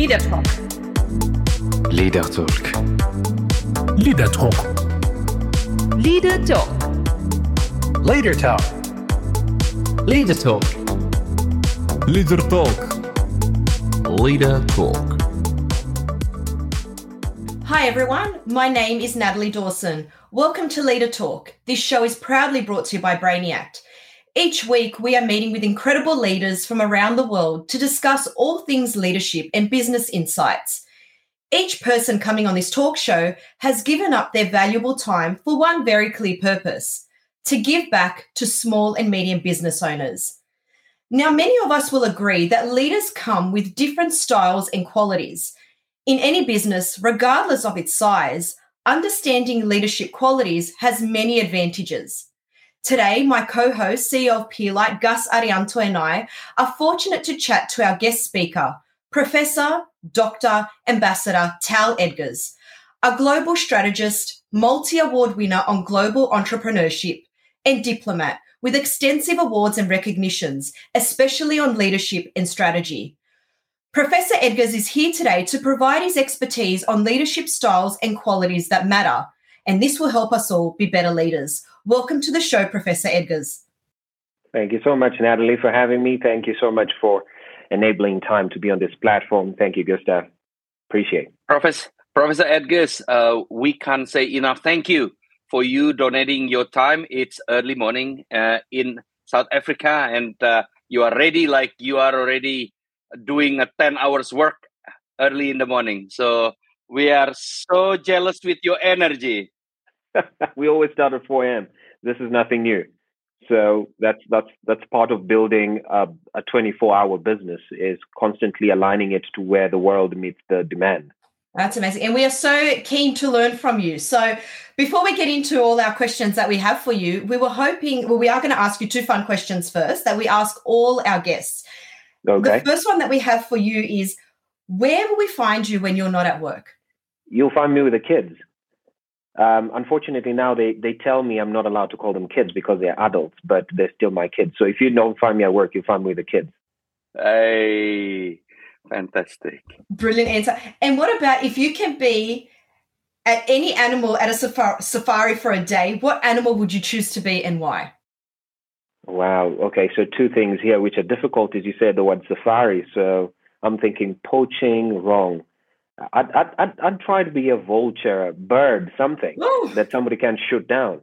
Leader Talk. Leader Talk. Leader Talk. Leader Talk. Leader Talk. Leader Talk. Leader Talk. Leader Talk. Hi everyone, my name is Natalie Dawson. Welcome to Leader Talk. This show is proudly brought to you by Brainiact. Each week, we are meeting with incredible leaders from around the world to discuss all things leadership and business insights. Each person coming on this talk show has given up their valuable time for one very clear purpose to give back to small and medium business owners. Now, many of us will agree that leaders come with different styles and qualities. In any business, regardless of its size, understanding leadership qualities has many advantages. Today, my co host, CEO of Peerlight, Gus Arianto, and I are fortunate to chat to our guest speaker, Professor Dr. Ambassador Tal Edgars, a global strategist, multi award winner on global entrepreneurship, and diplomat with extensive awards and recognitions, especially on leadership and strategy. Professor Edgars is here today to provide his expertise on leadership styles and qualities that matter, and this will help us all be better leaders. Welcome to the show, Professor Edgars. Thank you so much, Natalie, for having me. Thank you so much for enabling time to be on this platform. Thank you, Gustav. Appreciate it. Professor, Professor Edgars, uh, we can't say enough thank you for you donating your time. It's early morning uh, in South Africa, and uh, you are ready like you are already doing a 10 hours work early in the morning. So we are so jealous with your energy. we always start at 4 a.m. This is nothing new. So that's that's that's part of building a, a 24-hour business is constantly aligning it to where the world meets the demand. That's amazing. And we are so keen to learn from you. So, before we get into all our questions that we have for you, we were hoping, well, we are going to ask you two fun questions first that we ask all our guests. Okay. The first one that we have for you is where will we find you when you're not at work? You'll find me with the kids. Um, unfortunately, now they, they tell me I'm not allowed to call them kids because they're adults, but they're still my kids. So if you don't find me at work, you find me with the kids. Hey, fantastic. Brilliant answer. And what about if you can be at any animal at a safari, safari for a day, what animal would you choose to be and why? Wow. Okay. So two things here which are difficult is you said the word safari. So I'm thinking poaching, wrong. I'd, I'd, I'd, I'd try to be a vulture, a bird, something Ooh. that somebody can shoot down.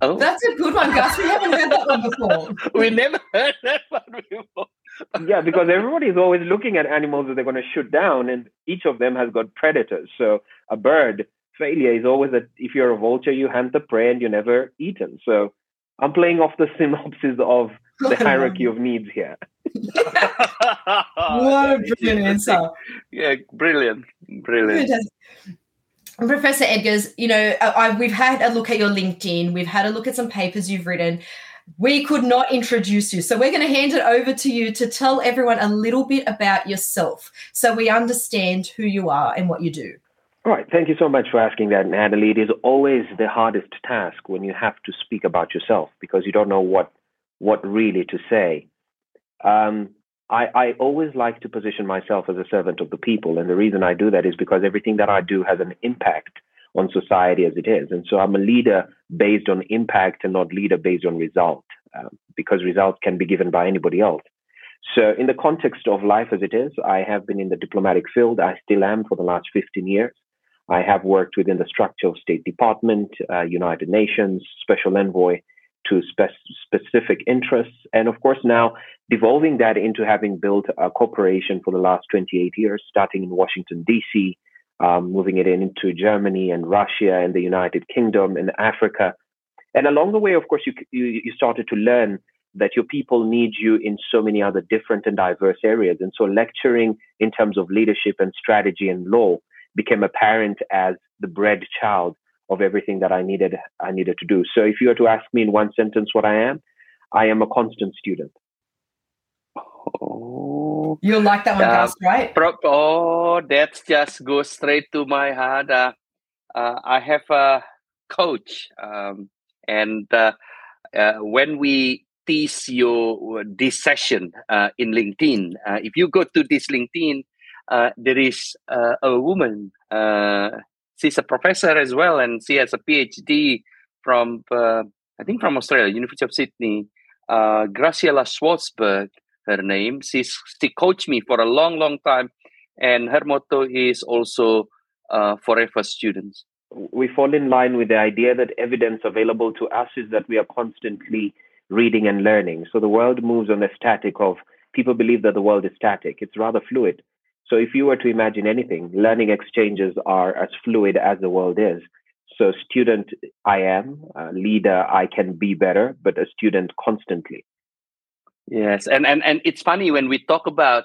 Oh, That's a good one, Gus. We haven't heard that one before. we never heard that one before. yeah, because everybody is always looking at animals that they're going to shoot down, and each of them has got predators. So a bird failure is always that if you're a vulture, you hunt the prey and you're never eaten. So I'm playing off the synopsis of the hierarchy of needs here. what a brilliant answer. Yeah, brilliant, brilliant. Fantastic. Professor Edgars, you know, I, I- we've had a look at your LinkedIn, we've had a look at some papers you've written. We could not introduce you. So we're going to hand it over to you to tell everyone a little bit about yourself so we understand who you are and what you do. All right. Thank you so much for asking that, Natalie. It is always the hardest task when you have to speak about yourself because you don't know what what really to say. Um, I, I always like to position myself as a servant of the people, and the reason I do that is because everything that I do has an impact on society as it is, and so I'm a leader based on impact and not leader based on result, uh, because results can be given by anybody else. So, in the context of life as it is, I have been in the diplomatic field. I still am for the last 15 years. I have worked within the structure of State Department, uh, United Nations, Special Envoy to spe- specific interests, and of course now devolving that into having built a corporation for the last 28 years, starting in Washington D.C., um, moving it into Germany and Russia and the United Kingdom and Africa, and along the way, of course, you you, you started to learn that your people need you in so many other different and diverse areas, and so lecturing in terms of leadership and strategy and law became apparent as the bread child of everything that I needed I needed to do. So if you were to ask me in one sentence what I am, I am a constant student. Oh, You'll like that one, Yeah. Gus, right? Pro- oh, that just goes straight to my heart. Uh, uh, I have a coach, um, and uh, uh, when we tease your this session uh, in LinkedIn, uh, if you go to this LinkedIn, uh, there is uh, a woman. She's a professor as well, and she has a PhD from uh, I think from Australia, University of Sydney. Uh, Graciela Schwartzberg, her name. She's she coached me for a long, long time, and her motto is also uh, forever students. We fall in line with the idea that evidence available to us is that we are constantly reading and learning. So the world moves on the static of people believe that the world is static. It's rather fluid. So if you were to imagine anything, learning exchanges are as fluid as the world is. So student, I am, leader, I can be better, but a student constantly. Yes, and and and it's funny when we talk about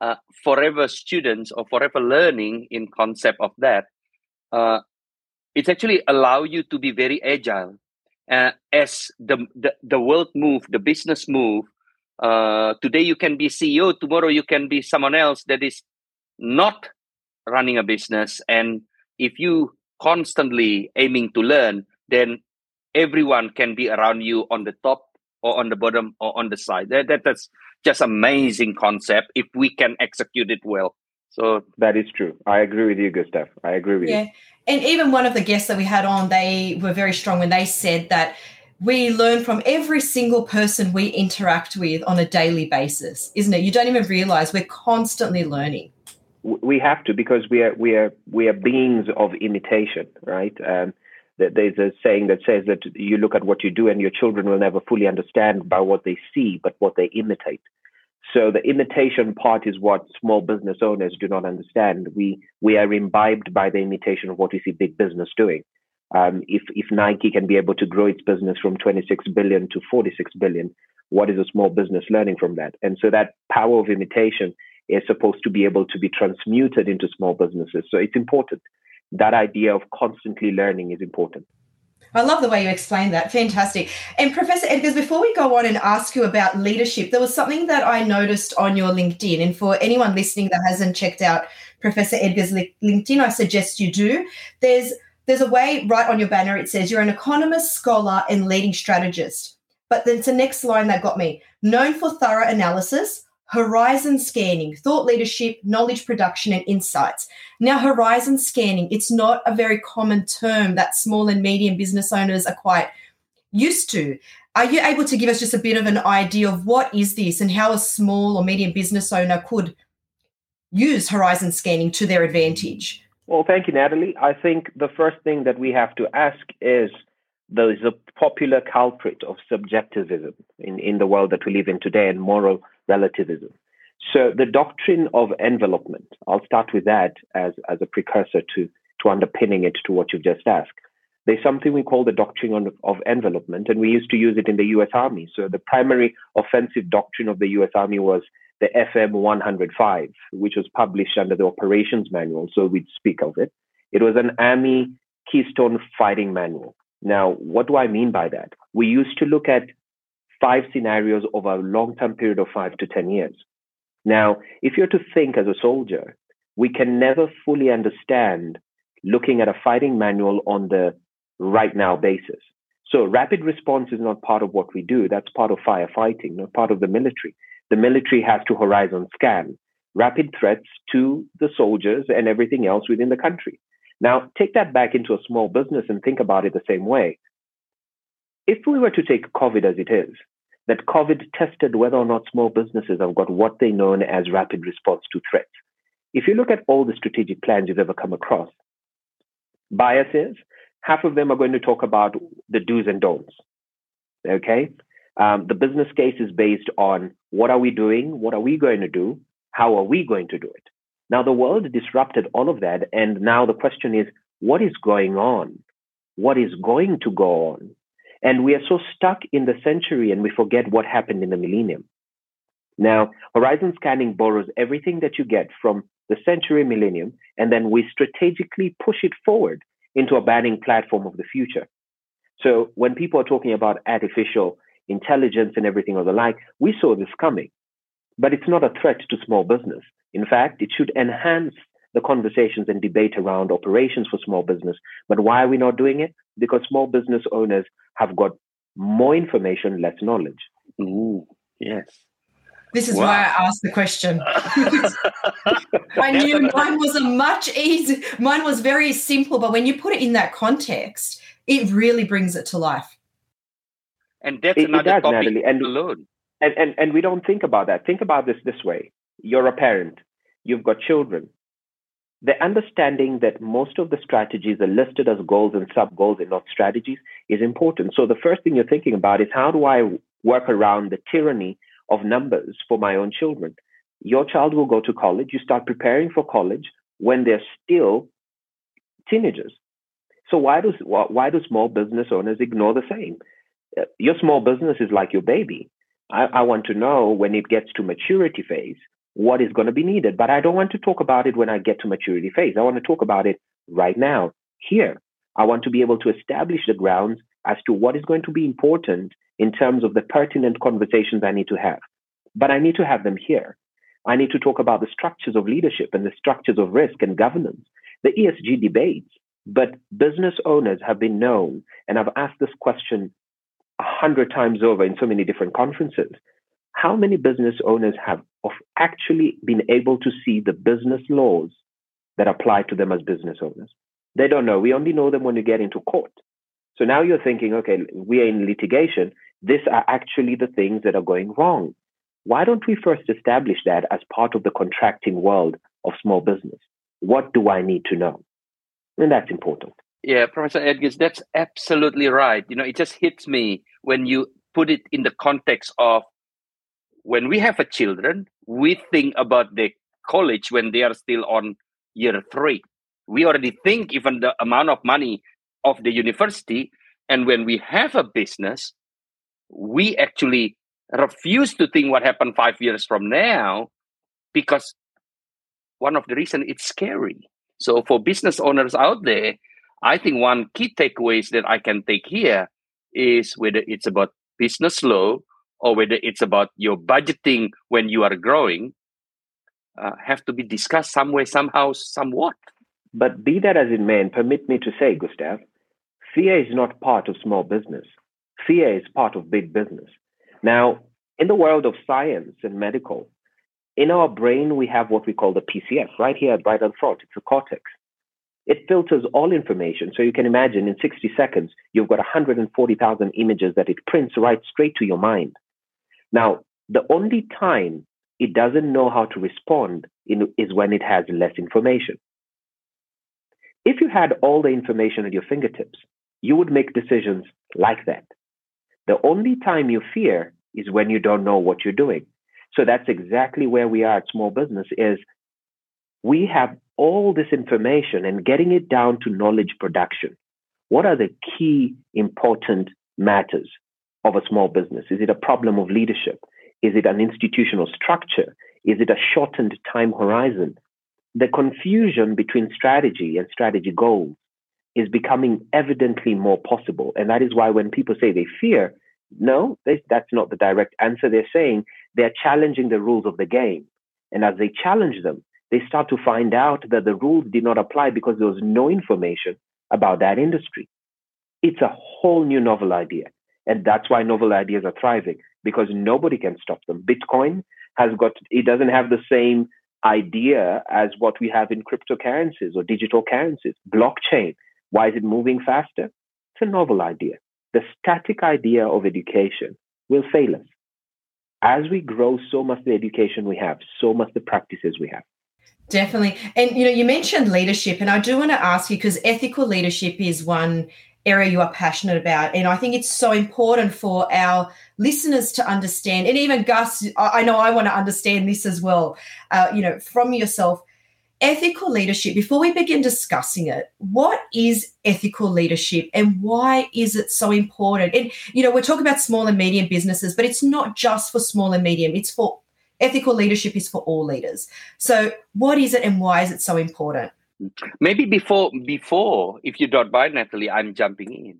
uh, forever students or forever learning in concept of that. Uh, it's actually allow you to be very agile uh, as the, the the world move, the business move. Uh, today you can be CEO, tomorrow you can be someone else that is not running a business and if you constantly aiming to learn then everyone can be around you on the top or on the bottom or on the side. That, that that's just amazing concept if we can execute it well. So that is true. I agree with you gustav i agree with yeah. you and even one of the guests that we had on they were very strong when they said that we learn from every single person we interact with on a daily basis isn't it? You don't even realize we're constantly learning we have to because we are we are we are beings of imitation, right? Um, there's a saying that says that you look at what you do, and your children will never fully understand by what they see, but what they imitate. So the imitation part is what small business owners do not understand. We we are imbibed by the imitation of what we see big business doing. Um, if if Nike can be able to grow its business from 26 billion to 46 billion, what is a small business learning from that? And so that power of imitation is supposed to be able to be transmuted into small businesses. So it's important. That idea of constantly learning is important. I love the way you explained that. Fantastic. And Professor Edgars, before we go on and ask you about leadership, there was something that I noticed on your LinkedIn. And for anyone listening that hasn't checked out Professor Edgars' LinkedIn, I suggest you do. There's there's a way right on your banner. It says you're an economist, scholar, and leading strategist. But then it's the next line that got me. Known for thorough analysis, horizon scanning, thought leadership, knowledge production, and insights. Now, horizon scanning, it's not a very common term that small and medium business owners are quite used to. Are you able to give us just a bit of an idea of what is this and how a small or medium business owner could use horizon scanning to their advantage? Well, thank you, Natalie. I think the first thing that we have to ask is there is a popular culprit of subjectivism in, in the world that we live in today and moral relativism. So the doctrine of envelopment, I'll start with that as, as a precursor to, to underpinning it to what you've just asked. There's something we call the doctrine of, of envelopment, and we used to use it in the US Army. So the primary offensive doctrine of the US Army was the FM 105, which was published under the operations manual. So we'd speak of it. It was an Army Keystone fighting manual. Now, what do I mean by that? We used to look at five scenarios over a long term period of five to 10 years. Now, if you're to think as a soldier, we can never fully understand looking at a fighting manual on the right now basis. So, rapid response is not part of what we do. That's part of firefighting, not part of the military. The military has to horizon scan rapid threats to the soldiers and everything else within the country. Now, take that back into a small business and think about it the same way. If we were to take COVID as it is, that COVID tested whether or not small businesses have got what they know as rapid response to threats. If you look at all the strategic plans you've ever come across, biases, half of them are going to talk about the do's and don'ts. Okay? Um, the business case is based on what are we doing? What are we going to do? How are we going to do it? Now, the world disrupted all of that. And now the question is, what is going on? What is going to go on? And we are so stuck in the century and we forget what happened in the millennium. Now, horizon scanning borrows everything that you get from the century millennium, and then we strategically push it forward into a banning platform of the future. So when people are talking about artificial intelligence and everything of the like, we saw this coming. But it's not a threat to small business. In fact, it should enhance the conversations and debate around operations for small business. But why are we not doing it? Because small business owners have got more information, less knowledge. Ooh, yes. This is Wow. why I asked the question. I knew mine was a much easy. Mine was very simple, but when you put it in that context, it really brings it to life. and that's It- it another does, topic Natalie, and- alone. and, and and we don't think about that think about this this way you're a parent you've got children the understanding that most of the strategies are listed as goals and sub goals and not strategies is important. So the first thing you're thinking about is how do i work around the tyranny of numbers for my own children? Your child will go to college you start preparing for college when they're still teenagers. So why does why do small business owners ignore the same? Your small business is like your baby. I, I want to know when it gets to maturity phase what is going to be needed. But I don't want to talk about it when I get to maturity phase. I want to talk about it right now, here. I want to be able to establish the grounds as to what is going to be important in terms of the pertinent conversations I need to have. But I need to have them here. I need to talk about the structures of leadership and the structures of risk and governance, the ESG debates. But business owners have been known, and I've asked this question a hundred times over in so many different conferences. How many business owners have of actually being able to see the business laws that apply to them as business owners? They don't know. We only know them when you get into court. So now you're thinking, okay, we are in litigation. These are actually the things that are going wrong. Why don't we first establish that as part of the contracting world of small business? What do I need to know? And that's important. Yeah, Professor Edgars, that's absolutely right. You know, it just hits me when you put it in the context of when we have a children, we think about the college when they are still on year three. We already think even the amount of money of the university. And when we have a business, we actually refuse to think what happened five years from now because one of the reasons it's scary. So for business owners out there, I think one key takeaways that I can take here is whether it's about business law or whether it's about your budgeting when you are growing, uh, have to be discussed somewhere, somehow, somewhat. But be that as it may, and permit me to say, Gustav, fear is not part of small business. Fear is part of big business. Now, in the world of science and medical, in our brain, we have what we call the PCF, right here, right on front. It's a cortex. It filters all information. So you can imagine in 60 seconds, you've got 140,000 images that it prints right straight to your mind. Now, the only time it doesn't know how to respond in, is when it has less information. If you had all the information at your fingertips, you would make decisions like that. The only time you fear is when you don't know what you're doing. So that's exactly where we are at small business is we have all this information and getting it down to knowledge production. What are the key important matters of a small business? Is it a problem of leadership? Is it an institutional structure? Is it a shortened time horizon? The confusion between strategy and strategy goals is becoming evidently more possible. And that is why when people say they fear, no, they, that's not the direct answer. They're saying they're challenging the rules of the game. And as they challenge them, they start to find out that the rules did not apply because there was no information about that industry. It's a whole new novel idea. And that's why novel ideas are thriving because nobody can stop them. Bitcoin has got, it doesn't have the same idea as what we have in cryptocurrencies or digital currencies. Blockchain, why is it moving faster? It's a novel idea. The static idea of education will fail us. As we grow, so must the education we have, so must the practices we have. Definitely. And you know, you mentioned leadership, and I do want to ask you because ethical leadership is one area you are passionate about. And I think it's so important for our listeners to understand. And even Gus, I know I want to understand this as well, uh, you know, from yourself. Ethical leadership, before we begin discussing it, what is ethical leadership and why is it so important? And, you know, we're talking about small and medium businesses, but it's not just for small and medium, it's for ethical leadership is for all leaders. So, what is it and why is it so important? Maybe before, before, if you don't mind, Natalie, I'm jumping in.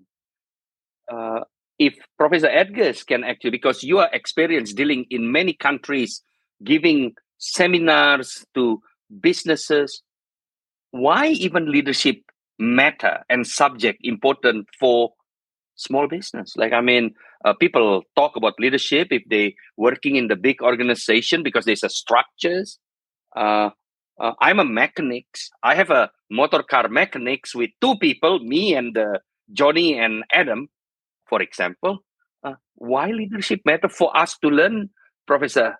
Uh, if Professor Edgars can actually, because you are experienced dealing in many countries, giving seminars to businesses, why even leadership matter and subject important for small business. Like, I mean, uh, people talk about leadership if they working in the big organization because there's a structures. Uh, uh, I'm a mechanic. I have a motor car mechanics with two people, me and uh, Johnny and Adam, for example. Uh, why leadership matter for us to learn, Professor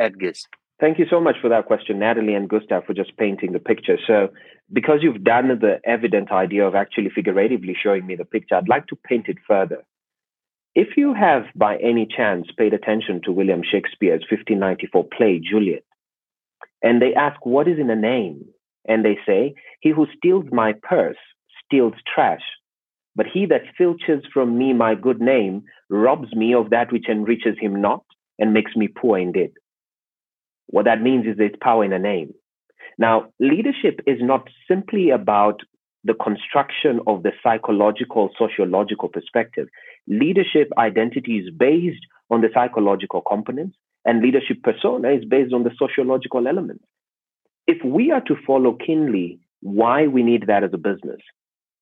Edgars? Thank you so much for that question, Natalie and Gustav, for just painting the picture. So, because you've done the evident idea of actually figuratively showing me the picture, I'd like to paint it further. If you have, by any chance, paid attention to William Shakespeare's 1594 play, Juliet, and they ask, What is in a name? And they say, He who steals my purse steals trash. But he that filches from me my good name robs me of that which enriches him not and makes me poor indeed. What that means is there's power in a name. Now, leadership is not simply about the construction of the psychological, sociological perspective. Leadership identity is based on the psychological components, and leadership persona is based on the sociological elements. If we are to follow keenly why we need that as a business,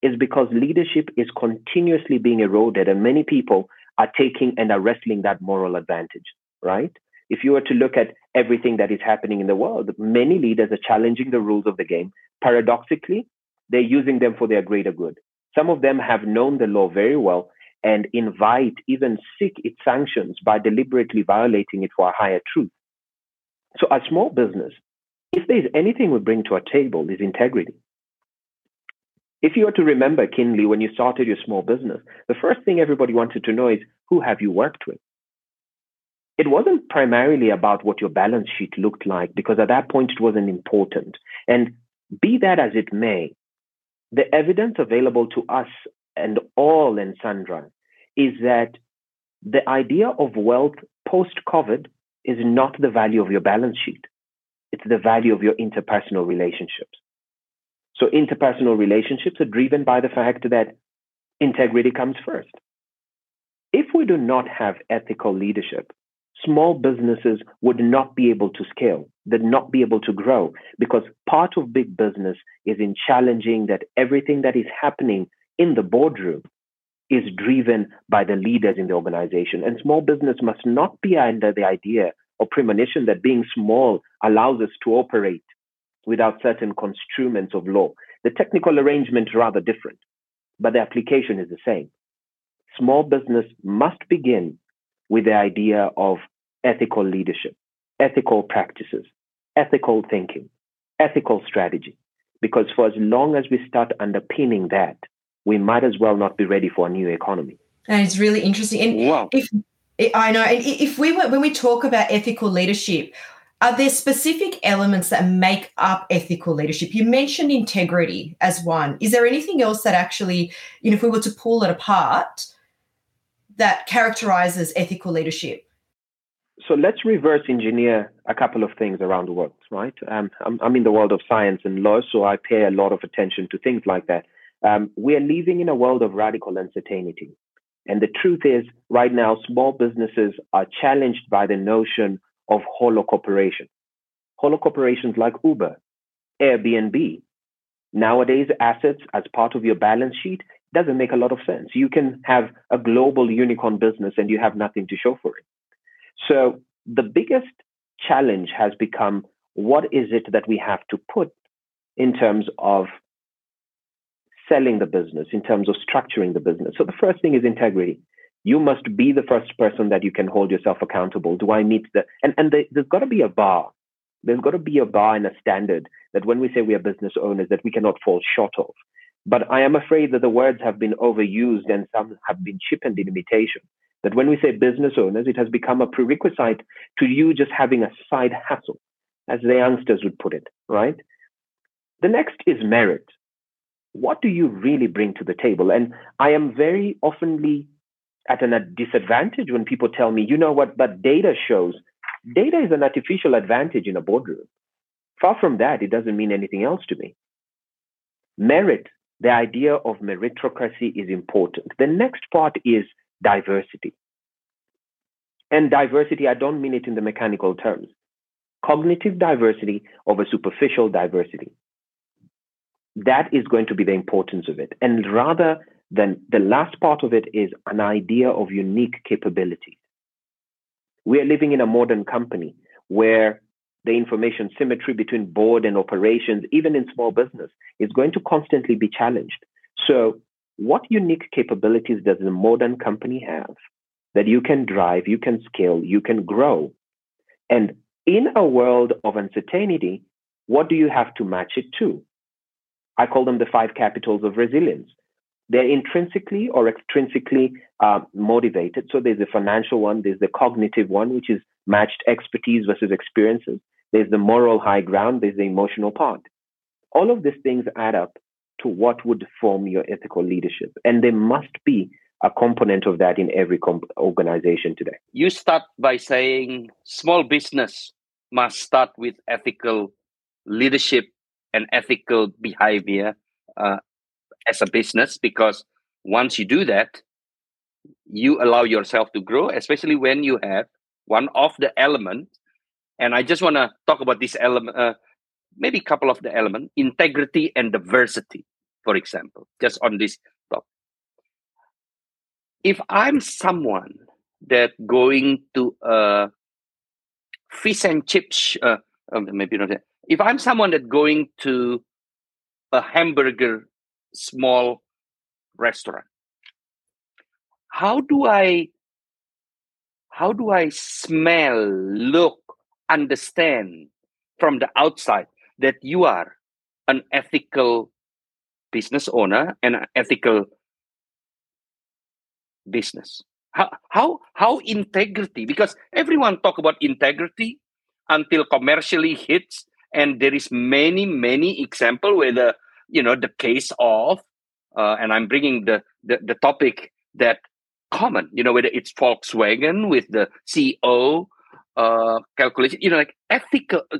is because leadership is continuously being eroded, and many people are taking and are wrestling that moral advantage, right? If you were to look at everything that is happening in the world, many leaders are challenging the rules of the game. Paradoxically, they're using them for their greater good. Some of them have known the law very well and invite, even seek its sanctions by deliberately violating it for a higher truth. So, a small business, if there's anything we bring to our table, is integrity. If you were to remember, Kinley, when you started your small business, the first thing everybody wanted to know is who have you worked with? it wasn't primarily about what your balance sheet looked like because at that point it wasn't important. And be that as it may, the evidence available to us and all in Sandra is that the idea of wealth post COVID is not the value of your balance sheet. It's the value of your interpersonal relationships. So interpersonal relationships are driven by the fact that integrity comes first. If we do not have ethical leadership, small businesses would not be able to scale, they'd not be able to grow because part of big business is in challenging that everything that is happening in the boardroom is driven by the leaders in the organization. And small business must not be under the idea or premonition that being small allows us to operate without certain construments of law. The technical arrangement is rather different, but the application is the same. Small business must begin with the idea of ethical leadership, ethical practices, ethical thinking, ethical strategy. Because for as long as we start underpinning that, we might as well not be ready for a new economy. And it's really interesting. And wow. if I know, and if we were, when we talk about ethical leadership, are there specific elements that make up ethical leadership? You mentioned integrity as one. Is there anything else that actually, you know, if we were to pull it apart, that characterizes ethical leadership? So let's reverse engineer a couple of things around the world, right? Um, I'm, I'm, in the world of science and law, so I pay a lot of attention to things like that. Um, we are living in a world of radical uncertainty. And the truth is, right now, small businesses are challenged by the notion of hollow corporation. Hollow corporations like Uber, Airbnb. Nowadays, assets as part of your balance sheet doesn't make a lot of sense. You can have a global unicorn business and you have nothing to show for it. So the biggest challenge has become what is it that we have to put in terms of selling the business, in terms of structuring the business. So the first thing is integrity. You must be the first person that you can hold yourself accountable. Do I meet the and and the, there's got to be a bar. There's got to be a bar and a standard that when we say we are business owners that we cannot fall short of. But I am afraid that the words have been overused and some have been cheapened in imitation. That when we say business owners, it has become a prerequisite to you just having a side hustle, as the youngsters would put it, right? The next is merit. What do you really bring to the table? And I am very oftenly at a uh, disadvantage when people tell me, you know what, but data shows data is an artificial advantage in a boardroom. Far from that, it doesn't mean anything else to me. Merit the idea of meritocracy is important. The next part is diversity. And diversity, I don't mean it in the mechanical terms. Cognitive diversity over superficial diversity. That is going to be the importance of it. And rather than the last part of it is an idea of unique capabilities. We are living in a modern company where the information symmetry between board and operations, even in small business, is going to constantly be challenged. So, what unique capabilities does a modern company have that you can drive, you can scale, you can grow? And in a world of uncertainty, what do you have to match it to? I call them the five capitals of resilience. They're intrinsically or extrinsically uh, motivated. So there's the financial one, there's the cognitive one, which is matched expertise versus experiences. There's the moral high ground, there's the emotional part. All of these things add up to what would form your ethical leadership. And there must be a component of that in every comp- organization today. You start by saying small business must start with ethical leadership and ethical behavior uh, as a business because once you do that, you allow yourself to grow, especially when you have one of the element. And I just want to talk about this element, uh, maybe a couple of the element, integrity and diversity, for example, just on this topic. If I'm someone that going to a fish and chips, uh, um, maybe not. If I'm someone that going to a hamburger small restaurant how do i how do i smell look understand from the outside that you are an ethical business owner and an ethical business? How how how integrity because everyone talk about integrity until commercially hits and there is many many example where the you know the case of uh, and i'm bringing the, the the topic that common you know whether it's volkswagen with the ceo uh, calculation you know like ethical uh,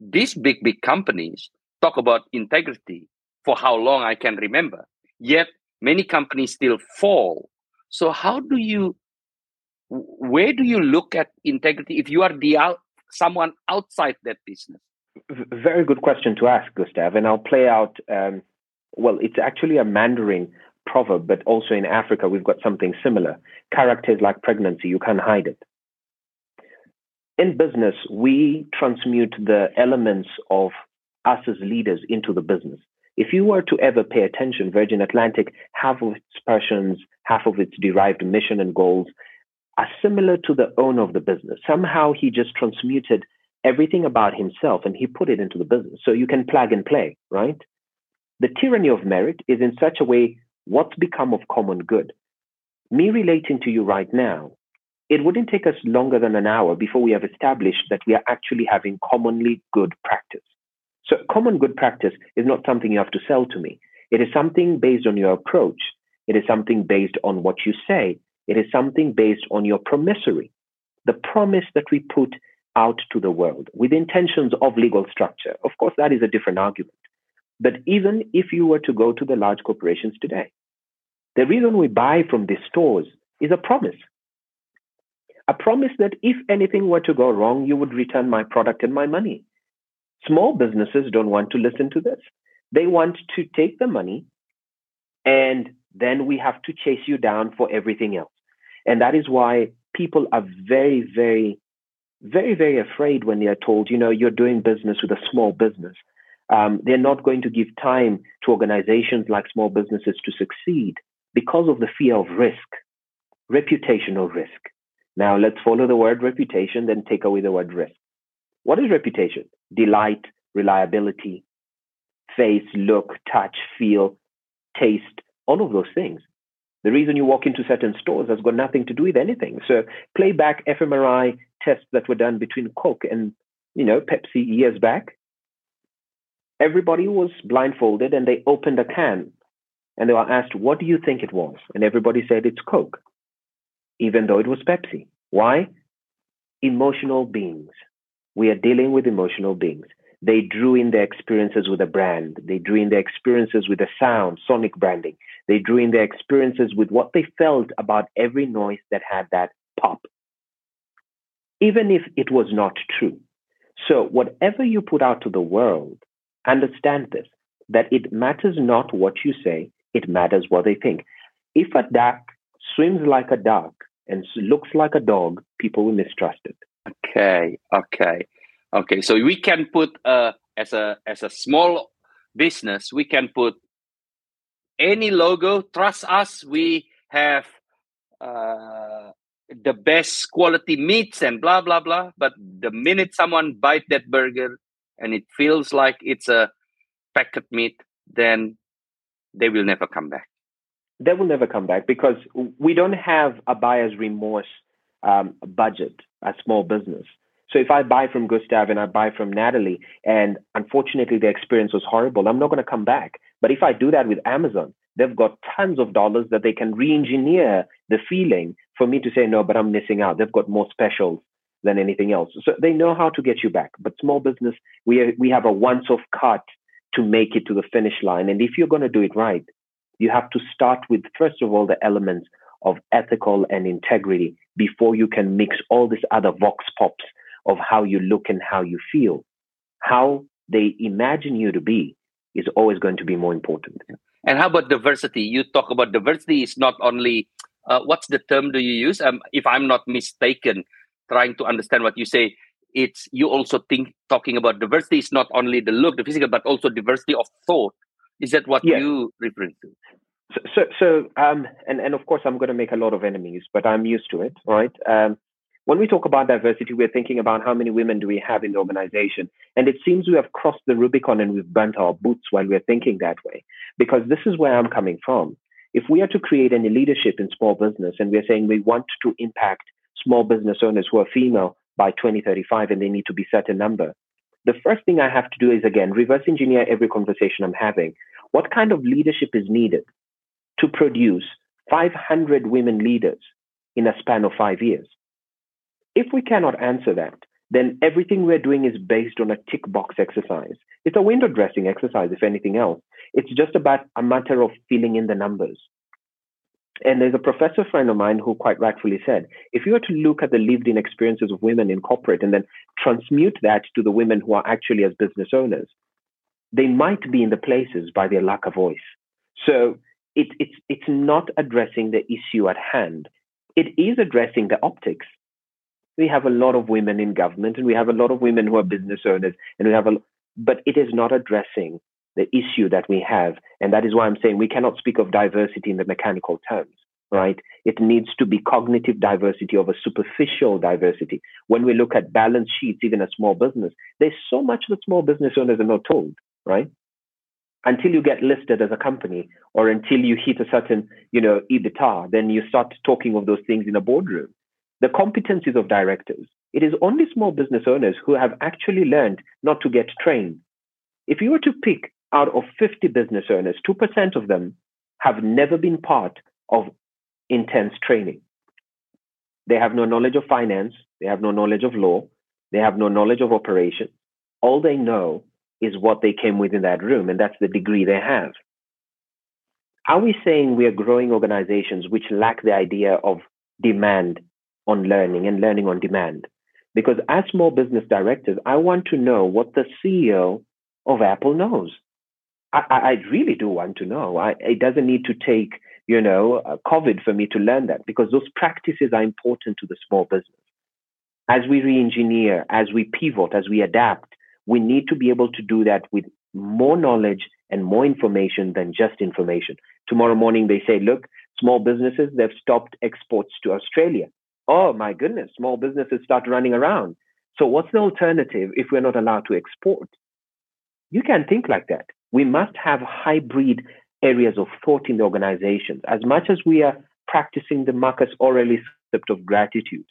these big big companies talk about integrity for how long i can remember yet many companies still fall. So how do you where do you look at integrity if you are the out someone outside that business very good question to ask, Gustav. And I'll play out, um, well, it's actually a Mandarin proverb, but also in Africa, we've got something similar. Characters like pregnancy, you can't hide it. In business, we transmute the elements of us as leaders into the business. If you were to ever pay attention, Virgin Atlantic, half of its passions, half of its derived mission and goals are similar to the owner of the business. Somehow he just transmuted everything about himself and he put it into the business. So you can plug and play, right? The tyranny of merit is in such a way what's become of common good. Me relating to you right now, it wouldn't take us longer than an hour before we have established that we are actually having commonly good practice. So, common good practice is not something you have to sell to me. It is something based on your approach. It is something based on what you say. It is something based on your promissory. The promise that we put out to the world with intentions of legal structure. Of course, that is a different argument. But even if you were to go to the large corporations today, the reason we buy from these stores is a promise. A promise that if anything were to go wrong, you would return my product and my money. Small businesses don't want to listen to this. They want to take the money and then we have to chase you down for everything else. And that is why people are very, very very, very afraid when they are told, you know, you're doing business with a small business. Um, they're not going to give time to organizations like small businesses to succeed because of the fear of risk, reputational risk. Now, let's follow the word reputation, then take away the word risk. What is reputation? Delight, reliability, face, look, touch, feel, taste, all of those things. The reason you walk into certain stores has got nothing to do with anything. So play back fMRI tests that were done between Coke and you know Pepsi years back. Everybody was blindfolded and they opened a can and they were asked, "What do you think it was?" And everybody said it's Coke, even though it was Pepsi. Why? Emotional beings. We are dealing with emotional beings. They drew in their experiences with a brand. They drew in their experiences with a sound, sonic branding. They drew in their experiences with what they felt about every noise that had that pop even if it was not true. So, whatever you put out to the world, understand this that it matters not what you say, It matters what they think. If a duck swims like a duck and looks like a dog, people will mistrust it. Okay, okay, okay. So we can put uh, as a as a small business, we can put any logo. Trust us, we have uh, the best quality meats and blah blah blah. But the minute someone bite that burger and it feels like it's a packet meat, then they will never come back. They will never come back because we don't have a buyer's remorse um, budget as small business. So if I buy from Gustav and I buy from Natalie, and unfortunately the experience was horrible, I'm not going to come back. But if I do that with Amazon, they've got tons of dollars that they can re-engineer the feeling for me to say no, but I'm missing out. They've got more specials than anything else, so they know how to get you back. But small business, we we have a once-off cut to make it to the finish line, and if you're going to do it right, you have to start with first of all the elements of ethical and integrity before you can mix all these other vox pops of how you look and how you feel. How they imagine you to be is always going to be more important. And how about diversity? You talk about diversity is not only uh, what's the term do you use? Um, if I'm not mistaken, trying to understand what you say, it's you also think talking about diversity is not only the look, the physical, but also diversity of thought. Is that what yes. you referring to? So, so, so um, and and of course, I'm going to make a lot of enemies, but I'm used to it, right? Um, when we talk about diversity, we're thinking about how many women do we have in the organization. And it seems we have crossed the Rubicon and we've burnt our boots while we're thinking that way. Because this is where I'm coming from. If we are to create any leadership in small business and we're saying we want to impact small business owners who are female by 2035 and they need to be certain number, the first thing I have to do is again reverse engineer every conversation I'm having. What kind of leadership is needed to produce 500 women leaders in a span of five years? If we cannot answer that, then everything we're doing is based on a tick box exercise. It's a window dressing exercise, if anything else. It's just about a matter of filling in the numbers. And there's a professor friend of mine who quite rightfully said, if you were to look at the lived in experiences of women in corporate and then transmute that to the women who are actually as business owners, they might be in the places by their lack of voice. So it, it's, it's not addressing the issue at hand. It is addressing the optics we have a lot of women in government and we have a lot of women who are business owners and we have a but it is not addressing the issue that we have. And that is why i'm saying we cannot speak of diversity in the mechanical terms right? It needs to be cognitive diversity over superficial diversity. When we look at balance sheets even a small business there's so much that small business owners are not told right? Until you get listed as a company or until you hit a certain you know ebitda then you start talking of those things in a boardroom the competencies of directors. It is only small business owners who have actually learned not to get trained. If you were to pick out of 50 business owners, 2% of them have never been part of intense training. They have no knowledge of finance, they have no knowledge of law, they have no knowledge of operations. All they know is what they came with in that room, and that's the degree they have. Are we saying we are growing organizations which lack the idea of demand on learning and learning on demand. Because as small business directors, I want to know what the CEO of Apple knows. I, I really do want to know. I, it doesn't need to take, you know, uh, COVID for me to learn that because those practices are important to the small business. As we re-engineer, as we pivot, as we adapt, we need to be able to do that with more knowledge and more information than just information. Tomorrow morning, they say, look, small businesses, they've stopped exports to Australia oh my goodness, small businesses start running around. So what's the alternative if we're not allowed to export? You can think like that. We must have hybrid areas of thought in the organizations. As much as we are practicing the Marcus Aurelius concept of gratitude,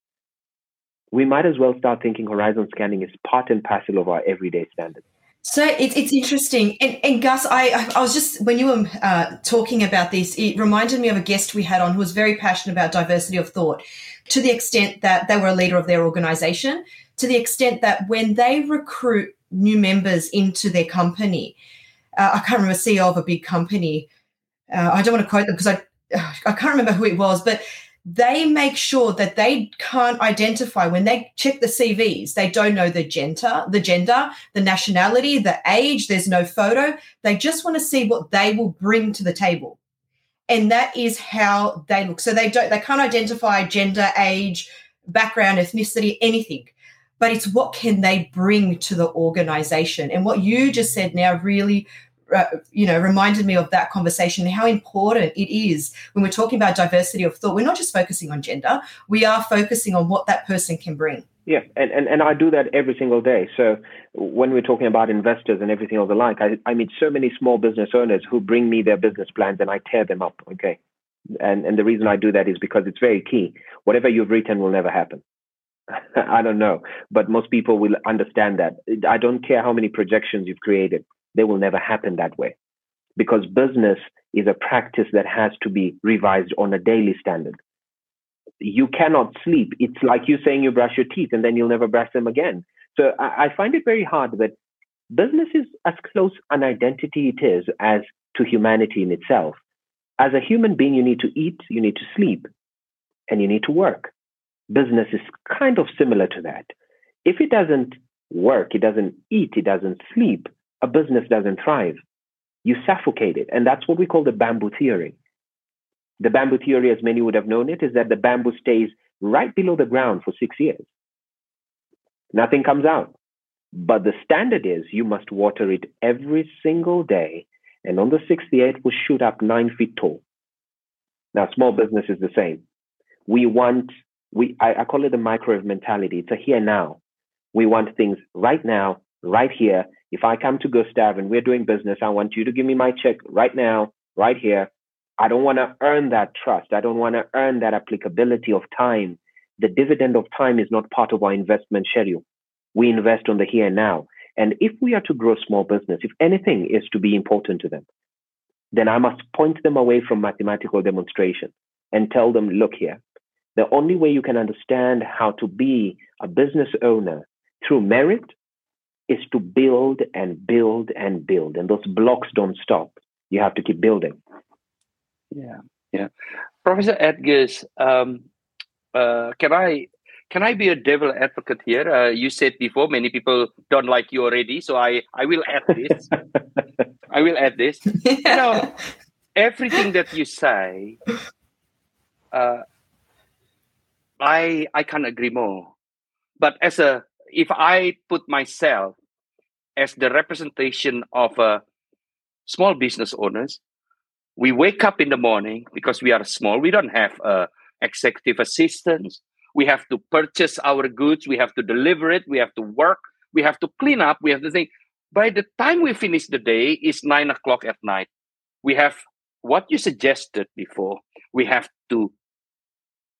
we might as well start thinking horizon scanning is part and parcel of our everyday standards. So it's it's interesting, and, and Gus, I I was just when you were uh, talking about this, it reminded me of a guest we had on who was very passionate about diversity of thought, to the extent that they were a leader of their organization, to the extent that when they recruit new members into their company, uh, I can't remember CEO of a big company. Uh, I don't want to quote them because I I can't remember who it was, but they make sure that they can't identify when they check the CVs. They don't know the gender, the gender, the nationality, the age. There's no photo. They just want to see what they will bring to the table. and that is how they look. So they don't they can't identify gender, age, background, ethnicity, anything. But it's what can they bring to the organization. And what you just said now really Uh, you know reminded me of that conversation and how important it is when we're talking about diversity of thought we're not just focusing on gender we are focusing on what that person can bring yeah, and, and, and I do that every single day. So when we're talking about investors and everything of the like, I, I meet so many small business owners who bring me their business plans and I tear them up. Okay. And and the reason I do that is because it's very key. Whatever you've written will never happen. I don't know, but most people will understand that. I don't care how many projections you've created, they will never happen that way. Because business is a practice that has to be revised on a daily standard you cannot sleep. It's like you saying you brush your teeth and then you'll never brush them again. So I, I find it very hard that business is as close an identity it is as to humanity in itself. As a human being, you need to eat, you need to sleep, and you need to work. Business is kind of similar to that. If it doesn't work, it doesn't eat, it doesn't sleep, a business doesn't thrive. You suffocate it. And that's what we call the bamboo theory. The bamboo theory, as many would have known it, is that the bamboo stays right below the ground for six years. Nothing comes out. But the standard is you must water it every single day. And on the sixth year, it will shoot up nine feet tall. Now, small business is the same. We want, we, I, I call it the microwave mentality. It's a here now. We want things right now, right here. If I come to Gustav and we're doing business, I want you to give me my check right now, right here. I don't want to earn that trust. I don't want to earn that applicability of time. The dividend of time is not part of our investment schedule. We invest on the here and now. And if we are to grow small business, if anything is to be important to them, then I must point them away from mathematical demonstration and tell them, look here, the only way you can understand how to be a business owner through merit is to build and build and build. And those blocks don't stop. You have to keep building. Yeah, yeah. Professor Edgars, um, uh, can I can I be a devil advocate here? Uh, you said before many people don't like you already, so I I will add this. I will add this. You know, everything that you say, uh, I I can't agree more. But as a if I put myself as the representation of a small business owners, we wake up in the morning because we are small. We don't have uh, executive assistants. We have to purchase our goods. We have to deliver it. We have to work. We have to clean up. We have to think. By the time we finish the day is nine o'clock at night. We have what you suggested before. We have to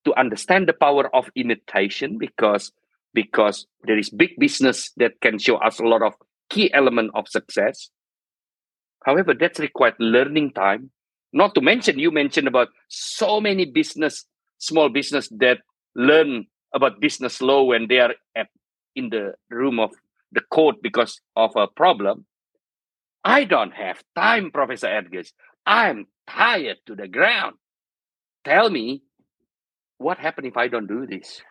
to understand the power of imitation because because there is big business that can show us a lot of key element of success however that's required learning time not to mention, you mentioned about so many business, small business that learn about business law when they are at, in the room of the court because of a problem. I don't have time, Professor Edgars. I'm tired to the ground. Tell me, what happened if I don't do this?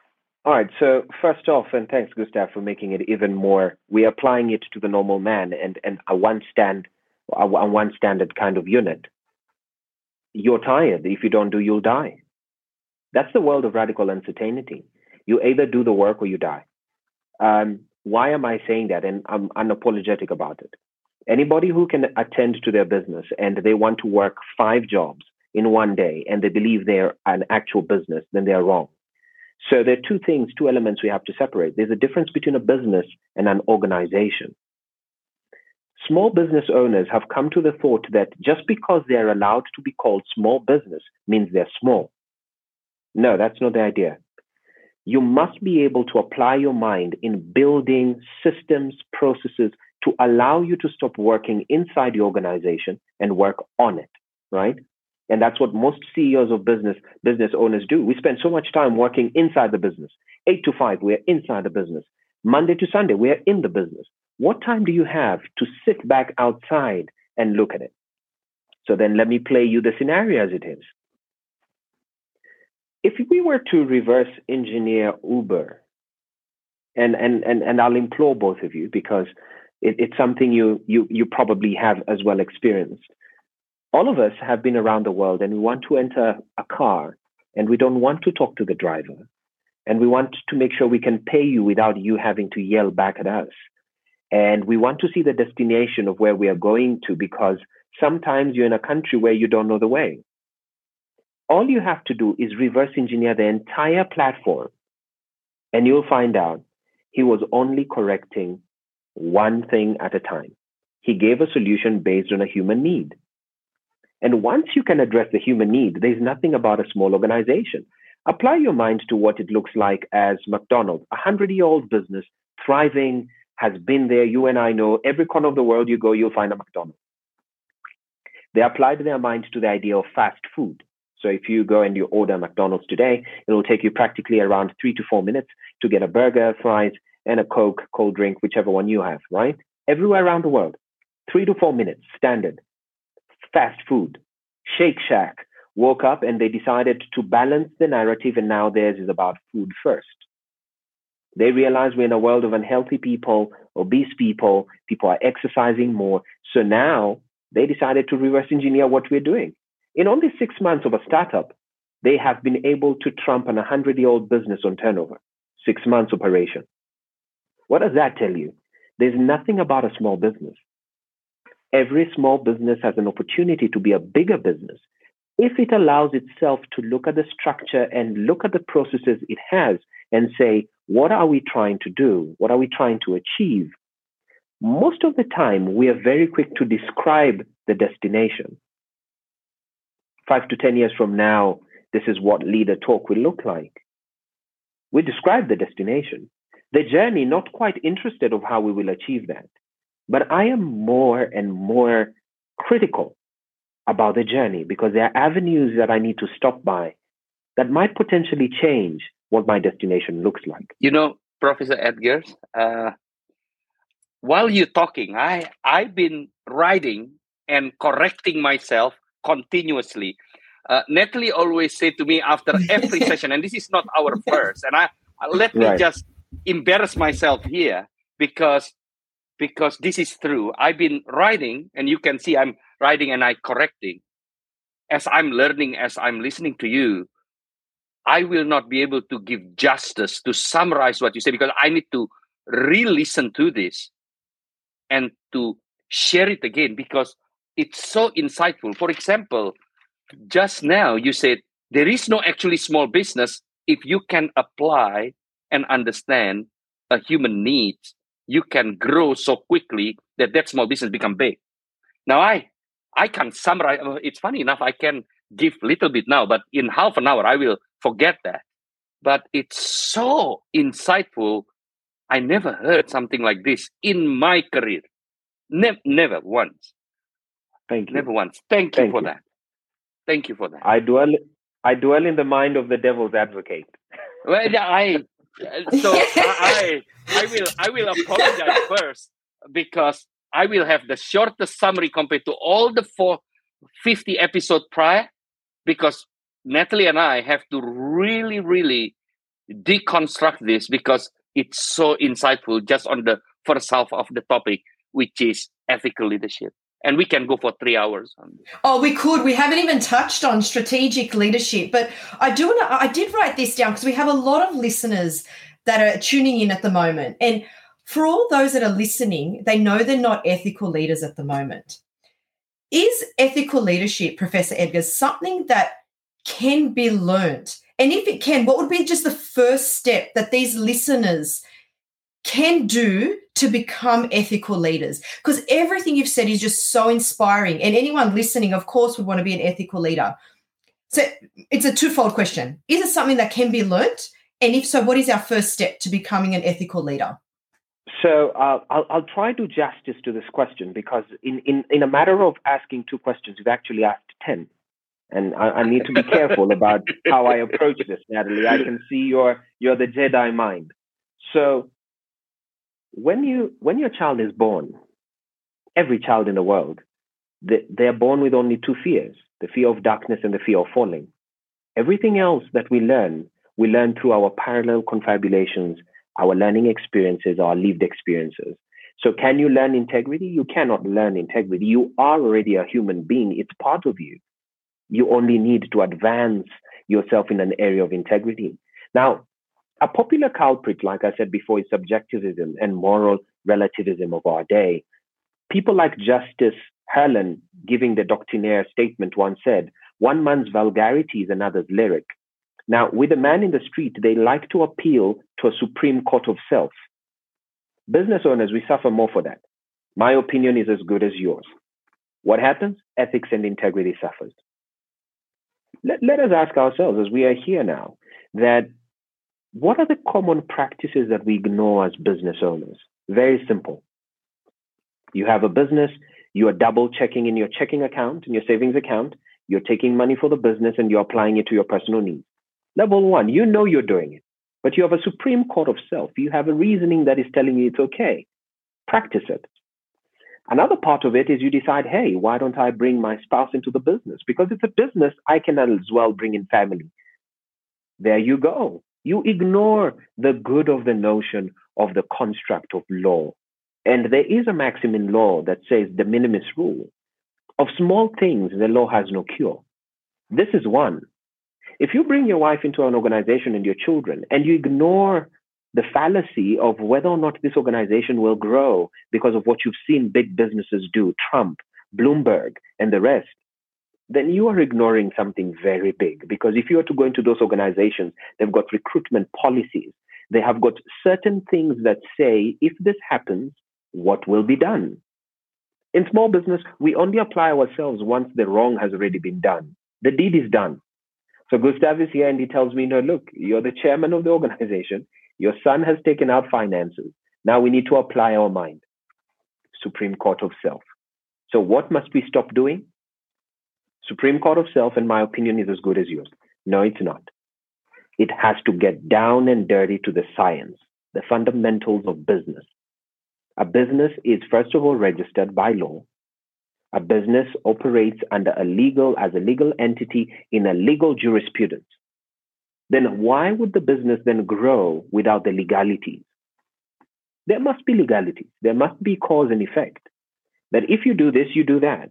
All right. So first off, and thanks, Gustav, for making it even more. We're applying it to the normal man and and a one stand, a one standard kind of unit you're tired. If you don't do, you'll die. That's the world of radical uncertainty. You either do the work or you die. Um, why am I saying that? And I'm unapologetic about it. Anybody who can attend to their business and they want to work five jobs in one day and they believe they're an actual business, then they are wrong. So there are two things, two elements we have to separate. There's a difference between a business and an organization small business owners have come to the thought that just because they're allowed to be called small business means they're small. No, that's not the idea. You must be able to apply your mind in building systems, processes to allow you to stop working inside the organization and work on it, right? And that's what most CEOs of business, business owners do. We spend so much time working inside the business. Eight to five, we're inside the business. Monday to Sunday, we're in the business. What time do you have to sit back outside and look at it? So then let me play you the scenario as it is. If we were to reverse engineer Uber, and, and, and, and I'll implore both of you because it, it's something you, you, you probably have as well experienced. All of us have been around the world and we want to enter a car and we don't want to talk to the driver. And we want to make sure we can pay you without you having to yell back at us. And we want to see the destination of where we are going to because sometimes you're in a country where you don't know the way. All you have to do is reverse engineer the entire platform, and you'll find out he was only correcting one thing at a time. He gave a solution based on a human need. And once you can address the human need, there's nothing about a small organization. Apply your mind to what it looks like as McDonald's, a hundred year old business, thriving, has been there. You and I know every corner of the world you go, you'll find a McDonald's. They applied their mind to the idea of fast food. So if you go and you order McDonald's today, it will take you practically around three to four minutes to get a burger, fries, and a Coke, cold drink, whichever one you have, right? Everywhere around the world, three to four minutes, standard. Fast food. Shake Shack woke up and they decided to balance the narrative, and now theirs is about food first. They realize we're in a world of unhealthy people, obese people, people are exercising more. So now they decided to reverse engineer what we're doing. In only six months of a startup, they have been able to trump an 100 year old business on turnover, six months operation. What does that tell you? There's nothing about a small business. Every small business has an opportunity to be a bigger business if it allows itself to look at the structure and look at the processes it has and say, what are we trying to do? What are we trying to achieve? Most of the time, we are very quick to describe the destination. Five to 10 years from now, this is what leader talk will look like. We describe the destination, the journey, not quite interested of how we will achieve that. But I am more and more critical about the journey because there are avenues that I need to stop by that might potentially change what my destination looks like. You know, Professor Edgar, uh, while you're talking, I I've been writing and correcting myself continuously. Uh, Natalie always say to me after every session, and this is not our first, and I let me right. just embarrass myself here because because this is true. I've been writing, and you can see I'm writing and I correcting. As I'm learning, as I'm listening to you, I will not be able to give justice to summarize what you say because I need to re-listen to this and to share it again because it's so insightful. For example, just now you said there is no actually small business if you can apply and understand a human needs you can grow so quickly that that small business become big. Now i i can summarize uh, it's funny enough i can give little bit now but in half an hour i will forget that. But it's so insightful i never heard something like this in my career. Ne- never once. Thank you. Never once. Thank you thank for you. that. Thank you for that. I dwell i dwell in the mind of the devil's advocate. Well i Uh, so I, I will I will apologize first because I will have the shortest summary compared to all the four, 50 episode prior because Natalie and I have to really, really deconstruct this because it's so insightful just on the first half of the topic, which is ethical leadership. And we can go for three hours. Oh, we could. We haven't even touched on strategic leadership, but I do. I did write this down because we have a lot of listeners that are tuning in at the moment, and for all those that are listening, they know they're not ethical leaders at the moment. Is ethical leadership, Professor Edgar, something that can be learned? And if it can, what would be just the first step that these listeners can do to become ethical leaders? Because everything you've said is just so inspiring. And anyone listening, of course, would want to be an ethical leader. So it's a twofold question. Is it something that can be learnt? And if so, what is our first step to becoming an ethical leader? So uh, I'll, I'll try to do justice to this question because in, in, in a matter of asking two questions, you've actually asked 10. And I, I need to be careful about how I approach this, Natalie. I can see you're, you're the Jedi mind. So when, you, when your child is born, every child in the world, they, they're born with only two fears the fear of darkness and the fear of falling. Everything else that we learn, we learn through our parallel confabulations our learning experiences, our lived experiences. So, can you learn integrity? You cannot learn integrity. You are already a human being, it's part of you. You only need to advance yourself in an area of integrity. Now, a popular culprit, like I said before, is subjectivism and moral relativism of our day. People like Justice Harlan, giving the doctrinaire statement, once said, One man's vulgarity is another's lyric. Now, with a man in the street, they like to appeal to a supreme court of self. Business owners, we suffer more for that. My opinion is as good as yours. What happens? Ethics and integrity suffers. Let, let us ask ourselves as we are here now that what are the common practices that we ignore as business owners? Very simple. You have a business, you are double checking in your checking account, in your savings account, you're taking money for the business and you're applying it to your personal needs. Level one, you know you're doing it, but you have a supreme court of self. You have a reasoning that is telling you it's okay. Practice it. Another part of it is you decide, hey, why don't I bring my spouse into the business? Because it's a business, I can as well bring in family. There you go. You ignore the good of the notion of the construct of law. And there is a maxim in law that says de minimis rule. Of small things, the law has no cure. This is one. If you bring your wife into an organization and your children and you ignore the fallacy of whether or not this organization will grow because of what you've seen big businesses do, Trump, Bloomberg, and the rest, then you are ignoring something very big. Because if you are to go into those organizations, they've got recruitment policies. They have got certain things that say, if this happens, what will be done? In small business, we only apply ourselves once the wrong has already been done. The deed is done. So Gustav is here and he tells me, no, look, you're the chairman of the organization. Your son has taken out finances. Now we need to apply our mind. Supreme Court of Self. So what must we stop doing? Supreme Court of Self, in my opinion, is as good as yours. No, it's not. It has to get down and dirty to the science, the fundamentals of business. A business is, first of all, registered by law a business operates under a legal as a legal entity in a legal jurisprudence then why would the business then grow without the legalities there must be legalities there must be cause and effect that if you do this you do that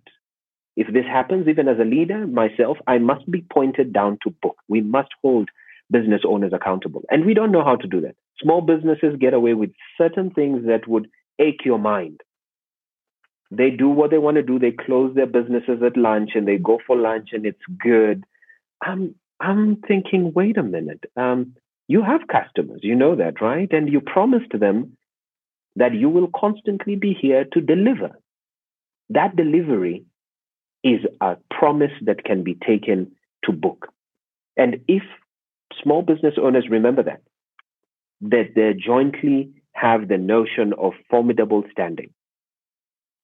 if this happens even as a leader myself i must be pointed down to book we must hold business owners accountable and we don't know how to do that small businesses get away with certain things that would ache your mind they do what they want to do. They close their businesses at lunch and they go for lunch and it's good. I'm I'm thinking, wait a minute. Um, you have customers, you know that, right? And you promised them that you will constantly be here to deliver. That delivery is a promise that can be taken to book. And if small business owners remember that, that they jointly have the notion of formidable standing,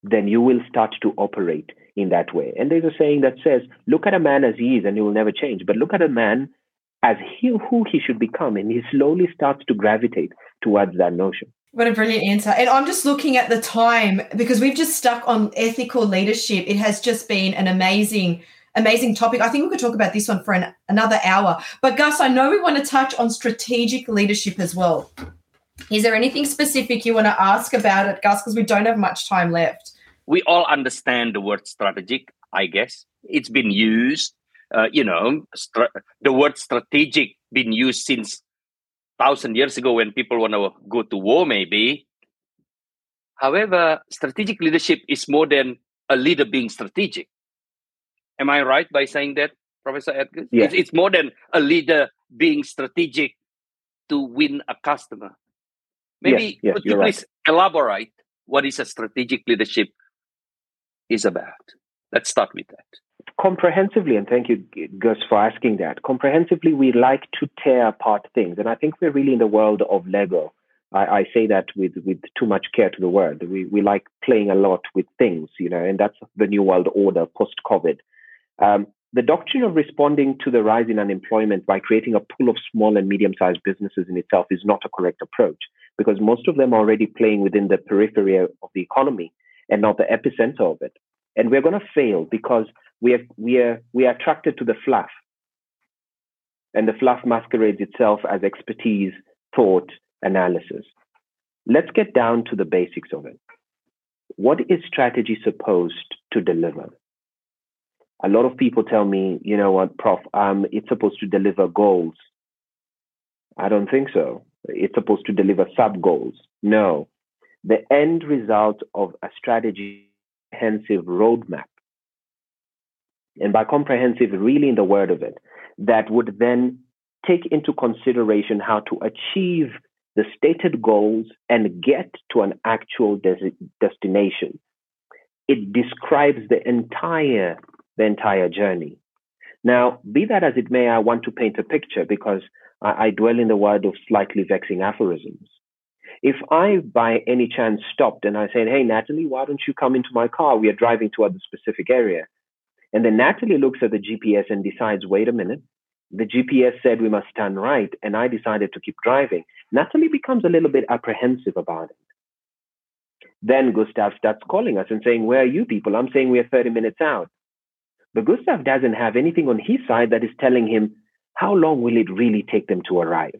then you will start to operate in that way. And there's a saying that says, look at a man as he is and he will never change, but look at a man as he, who he should become. And he slowly starts to gravitate towards that notion. What a brilliant answer. And I'm just looking at the time because we've just stuck on ethical leadership. It has just been an amazing, amazing topic. I think we could talk about this one for an, another hour. But Gus, I know we want to touch on strategic leadership as well. Is there anything specific you want to ask about it, Gus? Because we don't have much time left. We all understand the word strategic, I guess. It's been used, uh, you know, stra- the word strategic been used since thousand years ago when people want to go to war, maybe. However, strategic leadership is more than a leader being strategic. Am I right by saying that, Professor Edgar? Yes. It's, more than a leader being strategic to win a customer. Maybe Yes, yes, could you you're right. please elaborate what is a strategic leadership is about? Let's start with that. Comprehensively, and thank you, Gus, for asking that. Comprehensively, we like to tear apart things, and I think we're really in the world of Lego. I, I say that with with too much care to the word. We we like playing a lot with things, you know, and that's the new world order post COVID. Um, the doctrine of responding to the rise in unemployment by creating a pool of small and medium sized businesses in itself is not a correct approach because most of them are already playing within the periphery of the economy and not the epicenter of it. And we're going to fail because we are, we, are, we are attracted to the fluff. And the fluff masquerades itself as expertise, thought, analysis. Let's get down to the basics of it. what is strategy supposed to deliver? A lot of people tell me, you know what, Prof, um, it's supposed to deliver goals. I don't think so. It's supposed to deliver sub goals. No. The end result of a strategy comprehensive roadmap. And by comprehensive, really in the word of it, that would then take into consideration how to achieve the stated goals and get to an actual des- destination. It describes the entire the entire journey. Now, be that as it may, I want to paint a picture because I, I dwell in the world of slightly vexing aphorisms. If I, by any chance, stopped and I said, Hey, Natalie, why don't you come into my car? We are driving toward the specific area. And then Natalie looks at the GPS and decides, Wait a minute. The GPS said we must turn right, and I decided to keep driving. Natalie becomes a little bit apprehensive about it. Then Gustav starts calling us and saying, Where are you people? I'm saying we are 30 minutes out. But Gustav doesn't have anything on his side that is telling him how long will it really take them to arrive.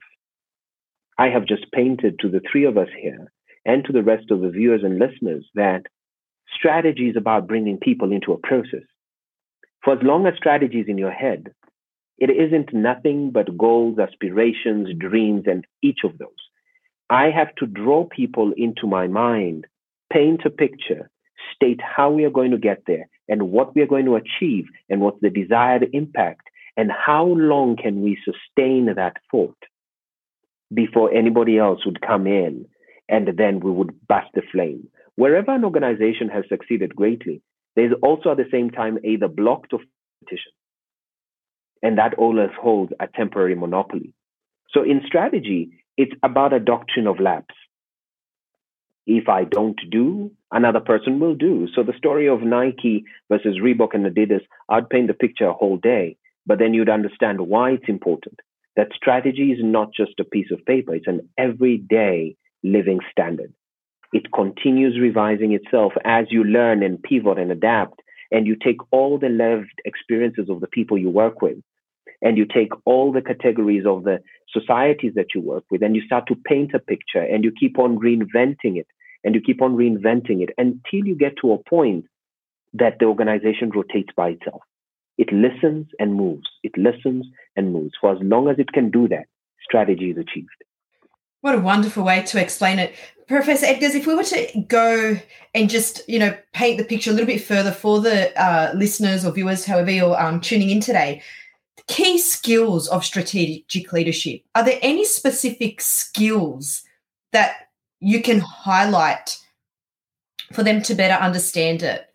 I have just painted to the three of us here and to the rest of the viewers and listeners that strategy is about bringing people into a process. For as long as strategy is in your head, it isn't nothing but goals, aspirations, dreams, and each of those. I have to draw people into my mind, paint a picture, state how we are going to get there and what we are going to achieve and what's the desired impact and how long can we sustain that thought before anybody else would come in and then we would bust the flame. Wherever an organization has succeeded greatly, there's also at the same time either blocked of competition. And that always holds a temporary monopoly. So in strategy, it's about a doctrine of lapse. If I don't do, another person will do. So the story of Nike versus Reebok and Adidas, I'd paint the picture a whole day, but then you'd understand why it's important. That strategy is not just a piece of paper, it's an everyday living standard. It continues revising itself as you learn and pivot and adapt, and you take all the lived experiences of the people you work with, and you take all the categories of the societies that you work with, and you start to paint a picture, and you keep on reinventing it and you keep on reinventing it until you get to a point that the organization rotates by itself. It listens and moves. It listens and moves. For as long as it can do that, strategy is achieved. What a wonderful way to explain it. Professor Edgars, if we were to go and just, you know, paint the picture a little bit further for the uh, listeners or viewers, however you're um, tuning in today, key skills of strategic leadership. Are there any specific skills that you can highlight for them to better understand it?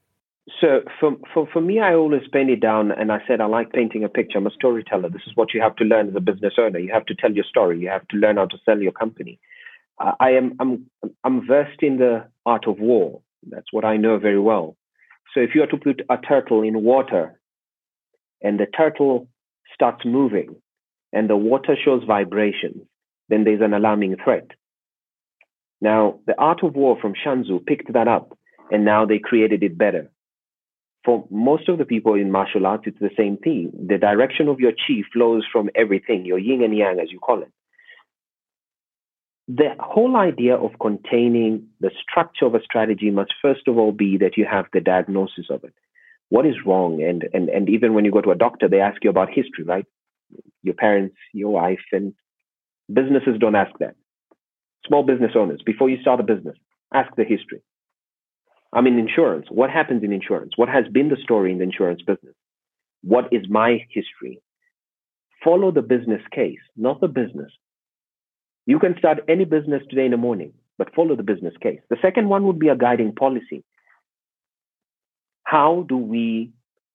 So for, for, for me, I always paint it down and I said, I like painting a picture. I'm a storyteller. This is what you have to learn as a business owner. You have to tell your story. You have to learn how to sell your company. Uh, I am, I'm, I'm versed in the art of war. That's what I know very well. So if you are to put a turtle in water and the turtle starts moving and the water shows vibrations, then there's an alarming threat. Now, the art of war from Sun Tzu picked that up and now they created it better. For most of the people in martial arts, it's the same thing. The direction of your chi flows from everything, your yin and yang, as you call it. The whole idea of containing the structure of a strategy must first of all be that you have the diagnosis of it. What is wrong? And, and, and even when you go to a doctor, they ask you about history, right? Your parents, your wife, and businesses don't ask that small business owners, before you start a business, ask the history. I'm in insurance. What happens in insurance? What has been the story in the insurance business? What is my history? Follow the business case, not the business. You can start any business today in the morning, but follow the business case. The second one would be a guiding policy. How do we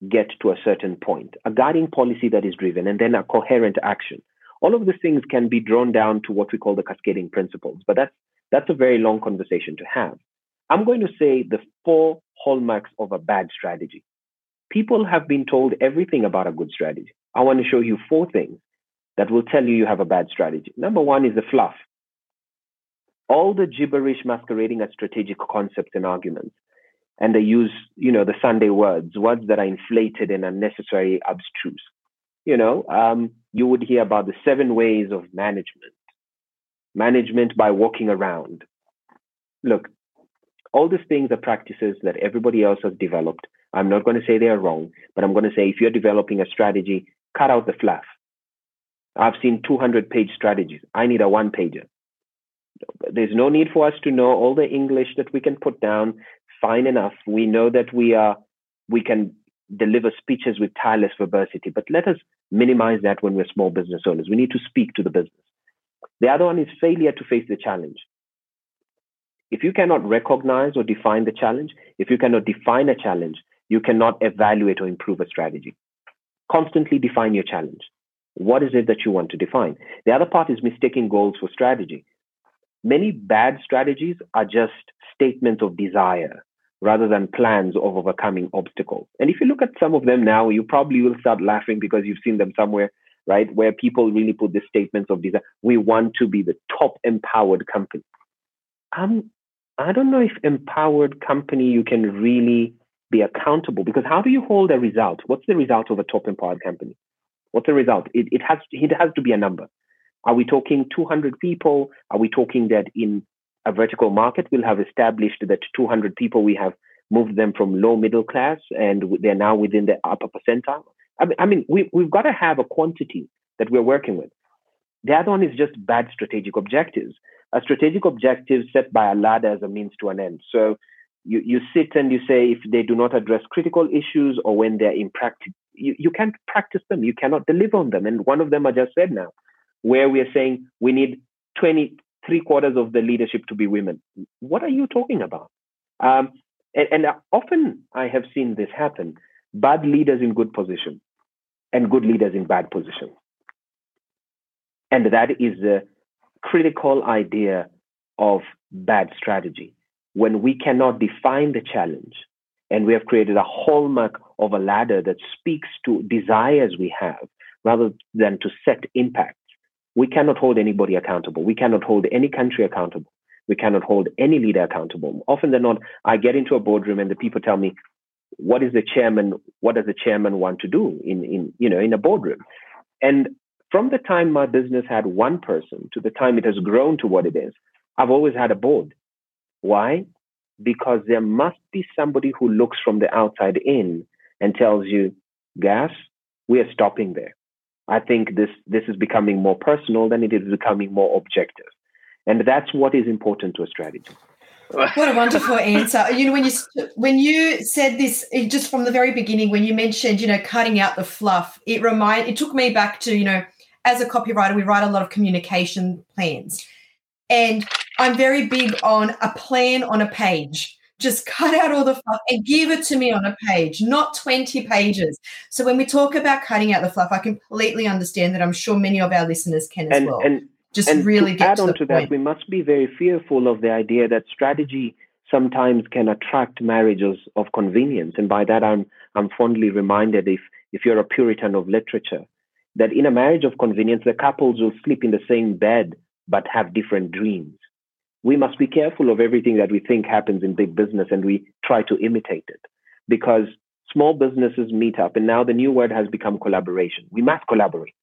get to a certain point? A guiding policy that is driven, and then a coherent action. All of these things can be drawn down to what we call the cascading principles, but that's that's a very long conversation to have. I'm going to say the four hallmarks of a bad strategy. People have been told everything about a good strategy. I want to show you four things that will tell you you have a bad strategy. Number one is the fluff. All the gibberish masquerading as strategic concepts and arguments. And they use, you know, the Sunday words, words that are inflated and unnecessary, abstruse you know, um, you would hear about the seven ways of management. Management by walking around. Look, All these things are practices that everybody else has developed. I'm not going to say they are wrong, but I'm going to say if you're developing a strategy, cut out the fluff. I've seen 200 page strategies. I need a one pager. There's no need for us to know all the English that we can put down. Fine enough. We know that we are we can deliver speeches with tireless verbosity, but let us minimize that when we're small business owners. We need to speak to the business. The other one is failure to face the challenge. If you cannot recognize or define the challenge, if you cannot define a challenge, you cannot evaluate or improve a strategy. Constantly define your challenge. What is it that you want to define? The other part is mistaking goals for strategy. Many bad strategies are just statements of desire rather than plans of overcoming obstacles. And if you look at some of them now, you probably will start laughing because you've seen them somewhere, right? Where people really put the statements of desire. We want to be the top empowered company. Um, I don't know if empowered company you can really be accountable because how do you hold a result? What's the result of a top empowered company? What's the result? It, it has it has to be a number. Are we talking 200 people? Are we talking that in a vertical market we'll have established that 200 people we have moved them from low middle class and they're now within the upper percentile? I mean, I mean we, we've got to have a quantity that we're working with. The other one is just bad strategic objectives. A strategic objective set by a ladder as a means to an end. So you, you sit and you say if they do not address critical issues or when they're impractical, you, you can't practice them. You cannot deliver on them. And one of them I just said now, where we are saying we need 20, three quarters of the leadership to be women. What are you talking about? Um, and, and often I have seen this happen bad leaders in good position and good leaders in bad position. And that is the critical idea of bad strategy. When we cannot define the challenge and we have created a hallmark of a ladder that speaks to desires we have rather than to set impact, we cannot hold anybody accountable. We cannot hold any country accountable. We cannot hold any leader accountable. Often than not, I get into a boardroom and the people tell me, what is the chairman, what does the chairman want to do in, in you know, in a boardroom? And from the time my business had one person to the time it has grown to what it is, I've always had a board. Why? Because there must be somebody who looks from the outside in and tells you, gas, we are stopping there. I think this this is becoming more personal than it is becoming more objective, and that's what is important to a strategy. What a wonderful answer! You know, when you when you said this just from the very beginning, when you mentioned you know cutting out the fluff, it remind it took me back to you know as a copywriter, we write a lot of communication plans, and I'm very big on a plan on a page just cut out all the fluff and give it to me on a page, not 20 pages. So when we talk about cutting out the fluff, I completely understand that. I'm sure many of our listeners can as and, well. And, just and really to add to on to point. that, we must be very fearful of the idea that strategy sometimes can attract marriages of convenience. And by that, I'm I'm fondly reminded if if you're a Puritan of literature, that in a marriage of convenience, the couples will sleep in the same bed but have different dreams. We must be careful of everything that we think happens in big business and we try to imitate it because small businesses meet up and now the new word has become collaboration. We must collaborate.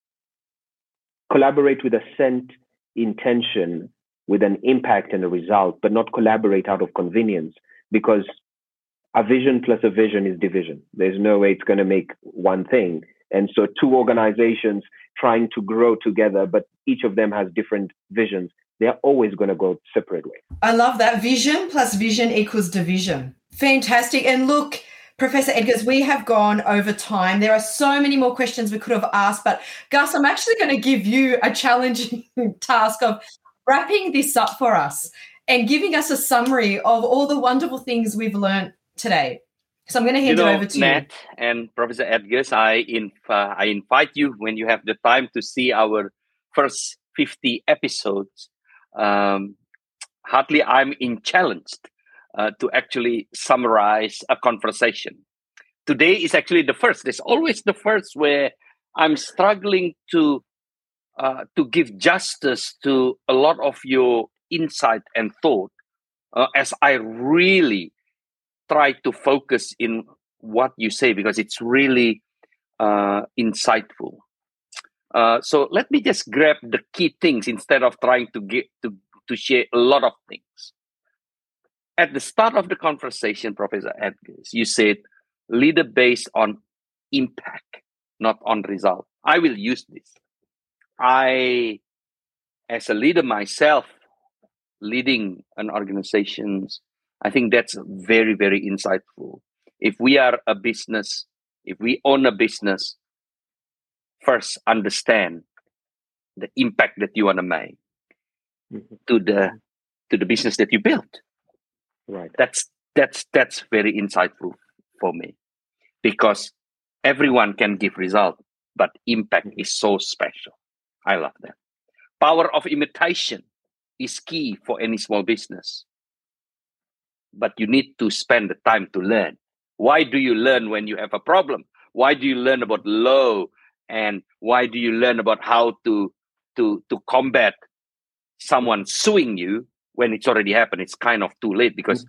Collaborate with a scent intention with an impact and a result but not collaborate out of convenience because a vision plus a vision is division. There's no way it's going to make one thing and so two organizations trying to grow together but each of them has different visions they're always going to go separate ways. I love that. Vision plus vision equals division. Fantastic. And look, Professor Edgars, we have gone over time. There are so many more questions we could have asked, but Gus, I'm actually going to give you a challenging task of wrapping this up for us and giving us a summary of all the wonderful things we've learned today. So I'm going to hand you know, it over to Matt you. and Professor Edgars, I, inv- uh, I invite you when you have the time to see our first 50 episodes um, hardly I'm in challenged uh, to actually summarize a conversation. Today is actually the first. There's always the first where I'm struggling to uh, to give justice to a lot of your insight and thought uh, as I really try to focus in what you say because it's really uh, insightful. Uh, so let me just grab the key things instead of trying to get to to share a lot of things. at the start of the conversation, Professor Edgars, you said leader based on impact, not on result. I will use this. I, as a leader myself, leading an organization, I think that's very, very insightful. If we are a business, if we own a business, first understand the impact that you want to make Mhm. to the to the business that you built. Right. That's that's that's very insightful for me because everyone can give result, but impact is so special. I love that. Power of imitation is key for any small business. But you need to spend the time to learn. Why do you learn when you have a problem? Why do you learn about law and why do you learn about how to to to combat someone suing you when it's already happened? It's kind of too late because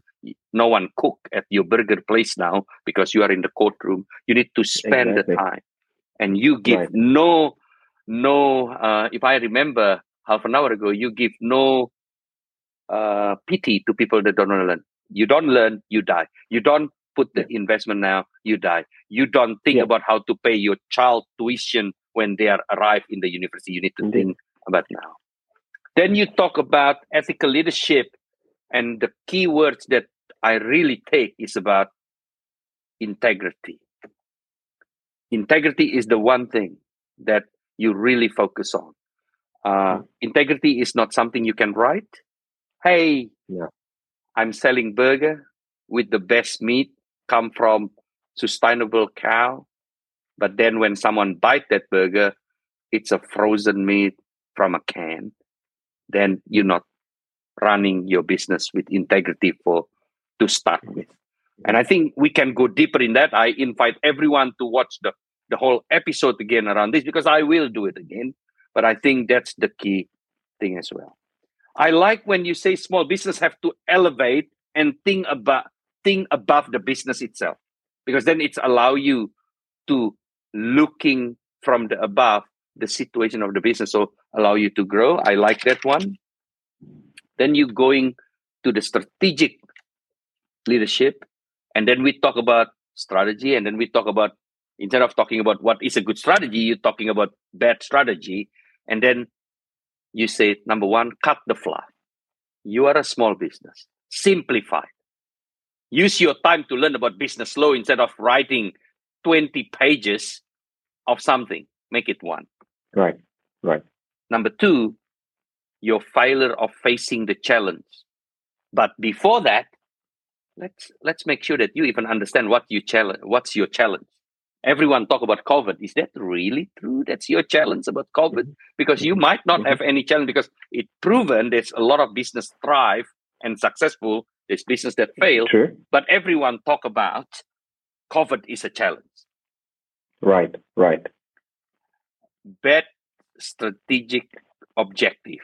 no one cook at your burger place now because you are in the courtroom. You need to spend Exactly. the time, and you give Right. no no. Uh, if I remember half an hour ago, you give no uh, pity to people that don't learn. You don't learn, you die. You don't put the investment now, you die. You don't think Yeah. about how to pay your child tuition when they are arrive in the university. You need to Indeed. think about now. Then you talk about ethical leadership, and the key words that I really take is about integrity. Integrity is the one thing that you really focus on. Uh, integrity is not something you can write. Hey, Yeah. I'm selling burger with the best meat come from sustainable cow. But then when someone bite that burger, it's a frozen meat from a can. Then you're not running your business with integrity for to start with. And I think we can go deeper in that. I invite everyone to watch the, the whole episode again around this because I will do it again. But I think that's the key thing as well. I like when you say small business have to elevate and think about think above the business itself because then it's allow you to looking from the above the situation of the business so allow you to grow. I like that one. Then you going to the strategic leadership and then we talk about strategy and then we talk about instead of talking about what is a good strategy you're talking about bad strategy and then you say number one cut the fluff you are a small business. Simplify. Use your time to learn about business law instead of writing 20 pages of something. Make it one. Right. Right. number two your failure of facing the challenge. But before that let's let's make sure that you even understand what you challenge what's your challenge everyone talk about covid is that really true that's your challenge about covid because you might not have any challenge because it's proven there's a lot of business thrive and successful there's business that fail True. but everyone talk about covid is a challenge Right. Right. bad strategic objective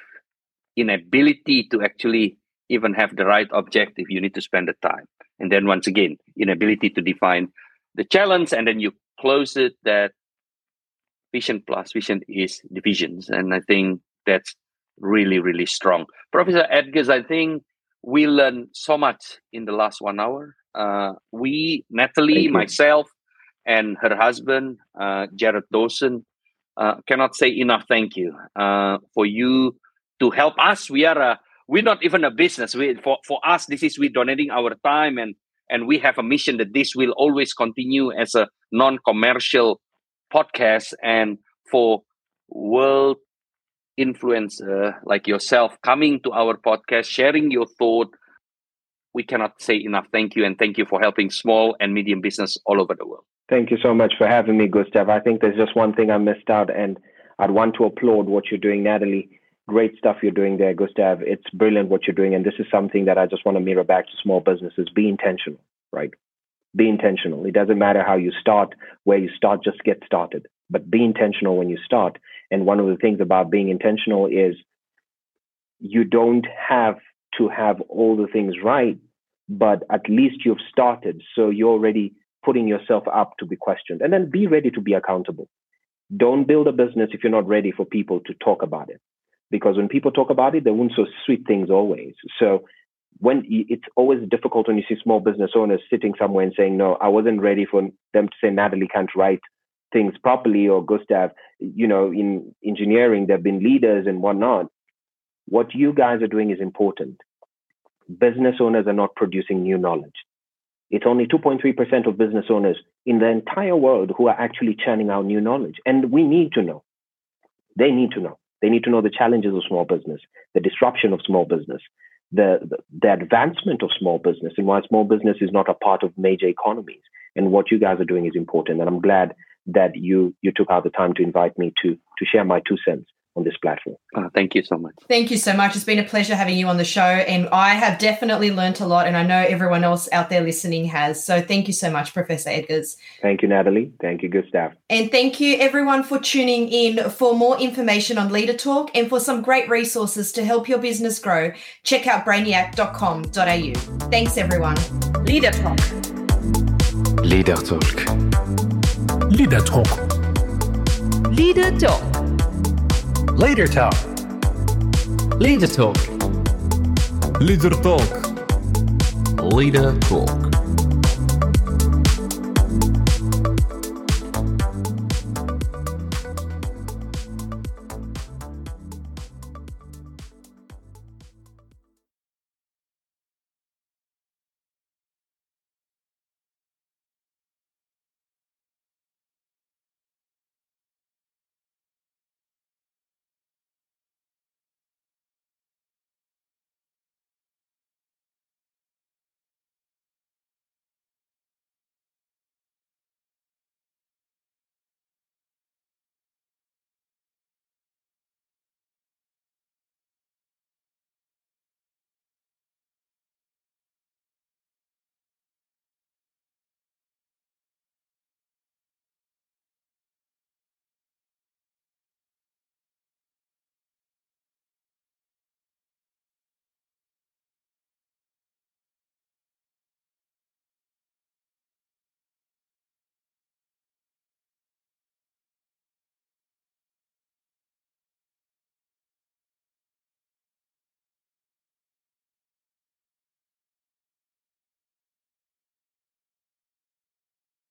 inability to actually even have the right objective you need to spend the time and then once again inability to define the challenge and then you close it that vision plus vision is divisions and i think that's really really strong. Professor edgars i think we learned so much in the last one hour. Uh, we natalie myself and her husband uh, jared dawson uh, cannot say enough thank you uh, for you to help us. We are a we're not even a business. We, for, for us this is we donating our time and and we have a mission that this will always continue as a non-commercial podcast and for world influencer like yourself coming to our podcast sharing your thought we cannot say enough thank you and thank you for helping small and medium business all over the world Thank you so much for having me, Gustav. I think there's just one thing I missed out, and I'd want to applaud what you're doing, Natalie. Great stuff you're doing there, Gustav. It's brilliant what you're doing, and this is something that I just want to mirror back to small businesses. Be intentional, right? Be intentional. It doesn't matter how you start, where you start, just get started. But be intentional when you start. And one of the things about being intentional is you don't have to have all the things right, but at least you've started. So you're already putting yourself up to be questioned. And then be ready to be accountable. Don't build a business if you're not ready for people to talk about it. Because when people talk about it, they won't so sweet things always. So when it's always difficult when you see small business owners sitting somewhere and saying, "No, I wasn't ready for them to say Natalie can't write things properly," or Gustav, you know, in engineering they've been leaders and whatnot. What you guys are doing is important. Business owners are not producing new knowledge. It's only 2.3% of business owners in the entire world who are actually churning out new knowledge. And we need to know. They need to know. They need to know the challenges of small business, the disruption of small business, the, the, advancement of small business, and why small business is not a part of major economies. And what you guys are doing is important. And I'm glad that you you took out the time to invite me to to share my two cents on this platform. Uh, thank you so much. Thank you so much. It's been a pleasure having you on the show. And I have definitely learnt a lot, and I know everyone else out there listening has. So thank you so much, Professor Edgars. Thank you, Natalie. Thank you, Gustav. And thank you, everyone, for tuning in. For more information on Leader Talk and for some great resources to help your business grow, check out brainiac.com.au. Thanks, everyone. Leader Talk. Leader Talk. Leader Talk. Leader Talk. Leader Talk. Leader Talk. Leader Talk. Leader Talk.